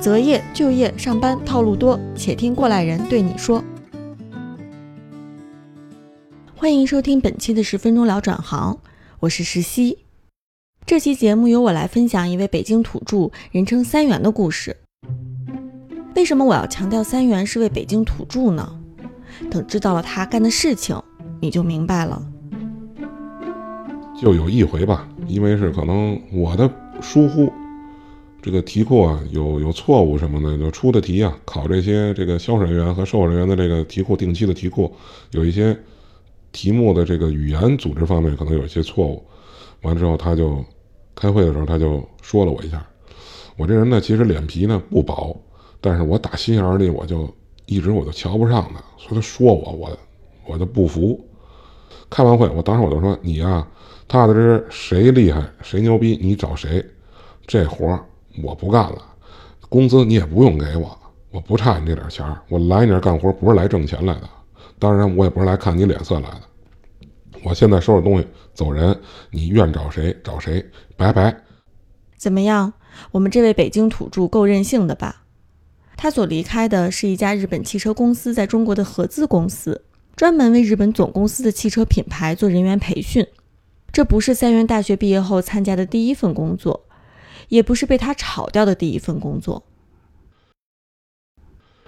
择业、就业、上班套路多，且听过来人对你说。欢迎收听本期的十分钟聊转行，我是石溪。这期节目由我来分享一位北京土著，人称三元的故事。为什么我要强调三元是位北京土著呢？等知道了他干的事情，你就明白了。就有一回吧，因为是可能我的疏忽，这个题库啊有有错误什么的，就出的题啊，考这些这个销售人员和售后人员的这个题库，定期的题库有一些题目的这个语言组织方面可能有一些错误。完了之后，他就开会的时候他就说了我一下。我这人呢，其实脸皮呢不薄，但是我打心眼里我就一直我就瞧不上他，所以他说我我我就不服。开完会，我当时我就说你呀。踏踏实实，谁厉害谁牛逼，你找谁。这活儿我不干了，工资你也不用给我，我不差你这点钱。我来你这干活不是来挣钱来的，当然我也不是来看你脸色来的。我现在收拾东西走人，你愿找谁找谁，拜拜。怎么样？我们这位北京土著够任性的吧？他所离开的是一家日本汽车公司在中国的合资公司，专门为日本总公司的汽车品牌做人员培训。这不是三元大学毕业后参加的第一份工作，也不是被他炒掉的第一份工作。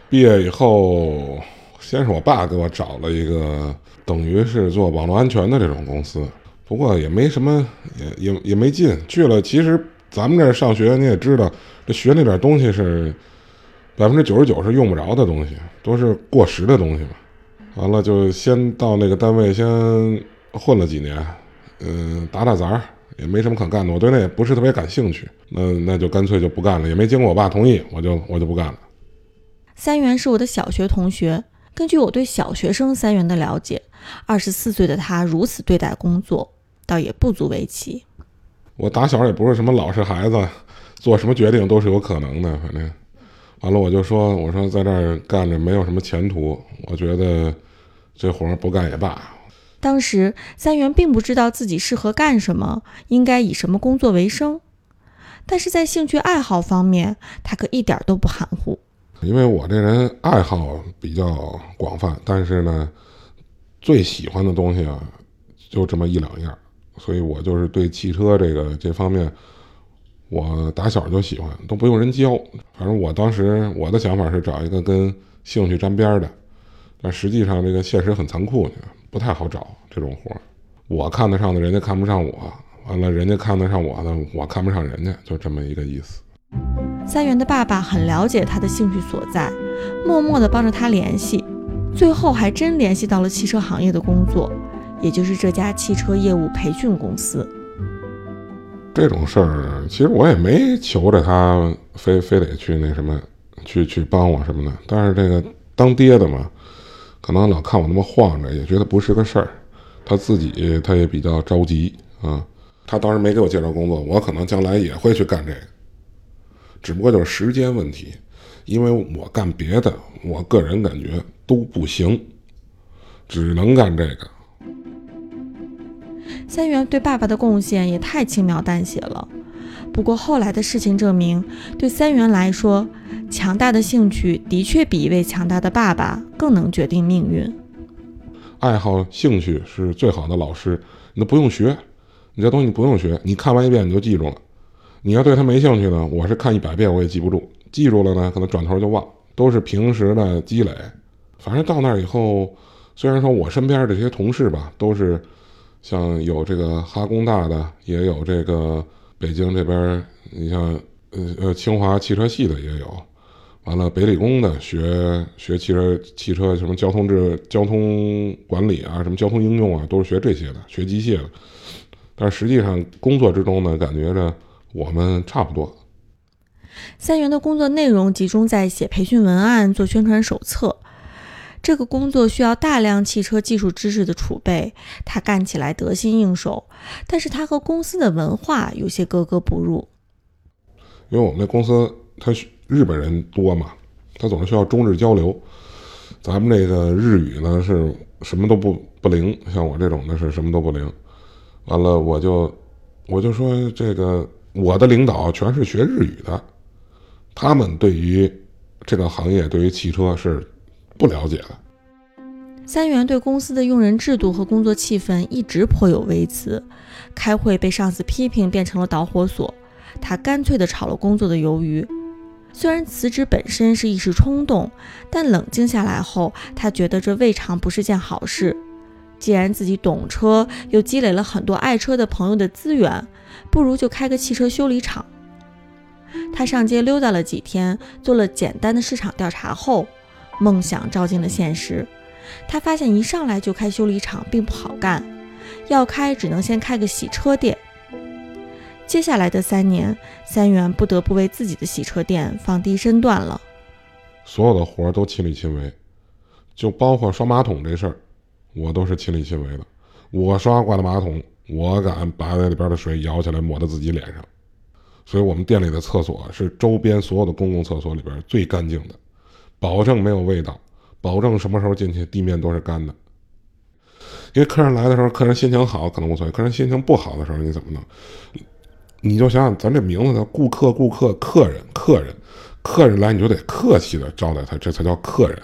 毕业以后，先是我爸给我找了一个，等于是做网络安全的这种公司，不过也没什么，也也也没进去了。其实咱们这上学你也知道，这学那点东西是百分之九十九是用不着的东西，都是过时的东西嘛。完了就先到那个单位先混了几年。嗯，打打杂也没什么可干的，我对那也不是特别感兴趣，那那就干脆就不干了，也没经过我爸同意，我就我就不干了。三元是我的小学同学，根据我对小学生三元的了解，二十四岁的他如此对待工作，倒也不足为奇。我打小也不是什么老实孩子，做什么决定都是有可能的，反正完了我就说，我说在这儿干着没有什么前途，我觉得这活儿不干也罢。当时三元并不知道自己适合干什么，应该以什么工作为生，但是在兴趣爱好方面，他可一点都不含糊。因为我这人爱好比较广泛，但是呢，最喜欢的东西啊，就这么一两样，所以我就是对汽车这个这方面，我打小就喜欢，都不用人教。反正我当时我的想法是找一个跟兴趣沾边的，但实际上这个现实很残酷。不太好找这种活儿，我看得上的人家看不上我，完了人家看得上我的，我看不上人家，就这么一个意思。三元的爸爸很了解他的兴趣所在，默默地帮着他联系，最后还真联系到了汽车行业的工作，也就是这家汽车业务培训公司。这种事儿其实我也没求着他非非得去那什么，去去帮我什么的，但是这个当爹的嘛。可能老看我那么晃着，也觉得不是个事儿。他自己他也比较着急啊。他当时没给我介绍工作，我可能将来也会去干这个，只不过就是时间问题。因为我干别的，我个人感觉都不行，只能干这个。三元对爸爸的贡献也太轻描淡写了。不过后来的事情证明，对三元来说，强大的兴趣的确比一位强大的爸爸更能决定命运。爱好、兴趣是最好的老师，你都不用学，你这东西不用学，你看完一遍你就记住了。你要对他没兴趣呢，我是看一百遍我也记不住，记住了呢，可能转头就忘，都是平时的积累。反正到那儿以后，虽然说我身边这些同事吧，都是像有这个哈工大的，也有这个。北京这边，你像呃呃，清华汽车系的也有，完了北理工的学学汽车汽车什么交通制交通管理啊，什么交通应用啊，都是学这些的，学机械的。但实际上工作之中呢，感觉着我们差不多。三元的工作内容集中在写培训文案、做宣传手册。这个工作需要大量汽车技术知识的储备，他干起来得心应手，但是他和公司的文化有些格格不入。因为我们那公司，他日本人多嘛，他总是需要中日交流。咱们这个日语呢是什么都不不灵，像我这种的是什么都不灵。完了，我就我就说这个我的领导全是学日语的。他们对于这个行业、对于汽车是不了解的。三元对公司的用人制度和工作气氛一直颇有微词，开会被上司批评变成了导火索，他干脆的炒了工作的鱿鱼。虽然辞职本身是一时冲动，但冷静下来后，他觉得这未尝不是件好事。既然自己懂车，又积累了很多爱车的朋友的资源，不如就开个汽车修理厂。他上街溜达了几天，做了简单的市场调查后，梦想照进了现实。他发现一上来就开修理厂并不好干，要开只能先开个洗车店。接下来的三年，三元不得不为自己的洗车店放低身段了。所有的活儿都亲力亲为，就包括刷马桶这事儿。我都是亲力亲为的，我刷过的马桶，我敢把那里边的水舀起来抹到自己脸上。所以，我们店里的厕所是周边所有的公共厕所里边最干净的，保证没有味道，保证什么时候进去地面都是干的。因为客人来的时候，客人心情好可能无所谓，客人心情不好的时候你怎么弄？你就想想，咱这名字叫顾客，顾客，客人，客人，客人来你就得客气的招待他，这才叫客人。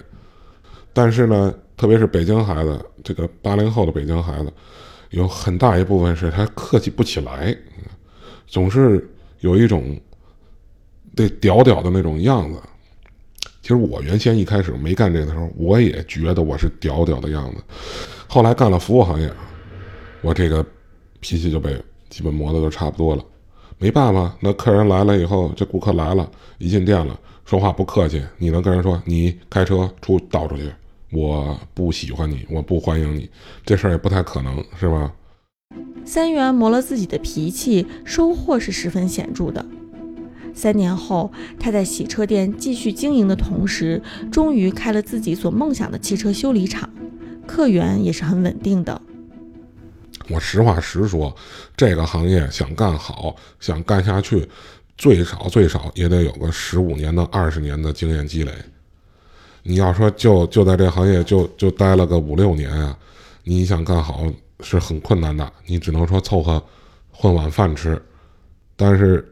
但是呢。特别是北京孩子，这个八零后的北京孩子，有很大一部分是他客气不起来，总是有一种得屌屌的那种样子。其实我原先一开始没干这个的时候，我也觉得我是屌屌的样子。后来干了服务行业，我这个脾气就被基本磨的都差不多了。没办法，那客人来了以后，这顾客来了，一进店了，说话不客气，你能跟人说你开车出倒出去？我不喜欢你，我不欢迎你，这事儿也不太可能，是吧？三元磨了自己的脾气，收获是十分显著的。三年后，他在洗车店继续经营的同时，终于开了自己所梦想的汽车修理厂，客源也是很稳定的。我实话实说，这个行业想干好，想干下去，最少最少也得有个十五年到二十年的经验积累。你要说就就在这行业就就待了个五六年啊，你想干好是很困难的，你只能说凑合混碗饭吃。但是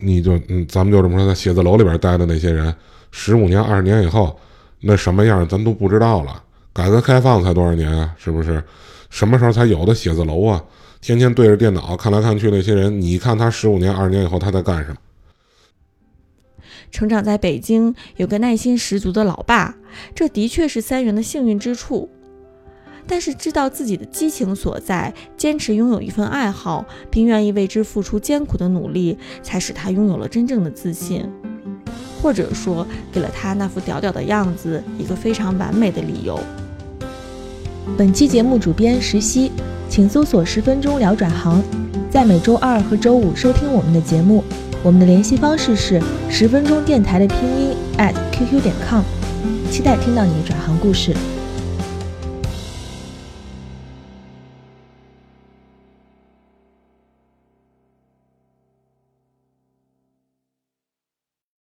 你就嗯，咱们就这么说，在写字楼里边待的那些人，十五年、二十年以后，那什么样咱都不知道了。改革开放才多少年啊？是不是？什么时候才有的写字楼啊？天天对着电脑看来看去，那些人，你看他十五年、二十年以后他在干什么？成长在北京，有个耐心十足的老爸，这的确是三元的幸运之处。但是知道自己的激情所在，坚持拥有一份爱好，并愿意为之付出艰苦的努力，才使他拥有了真正的自信，或者说给了他那副屌屌的样子一个非常完美的理由。本期节目主编石溪，请搜索“十分钟聊转行”，在每周二和周五收听我们的节目。我们的联系方式是十分钟电台的拼音 at qq 点 com，期待听到你的转行故事。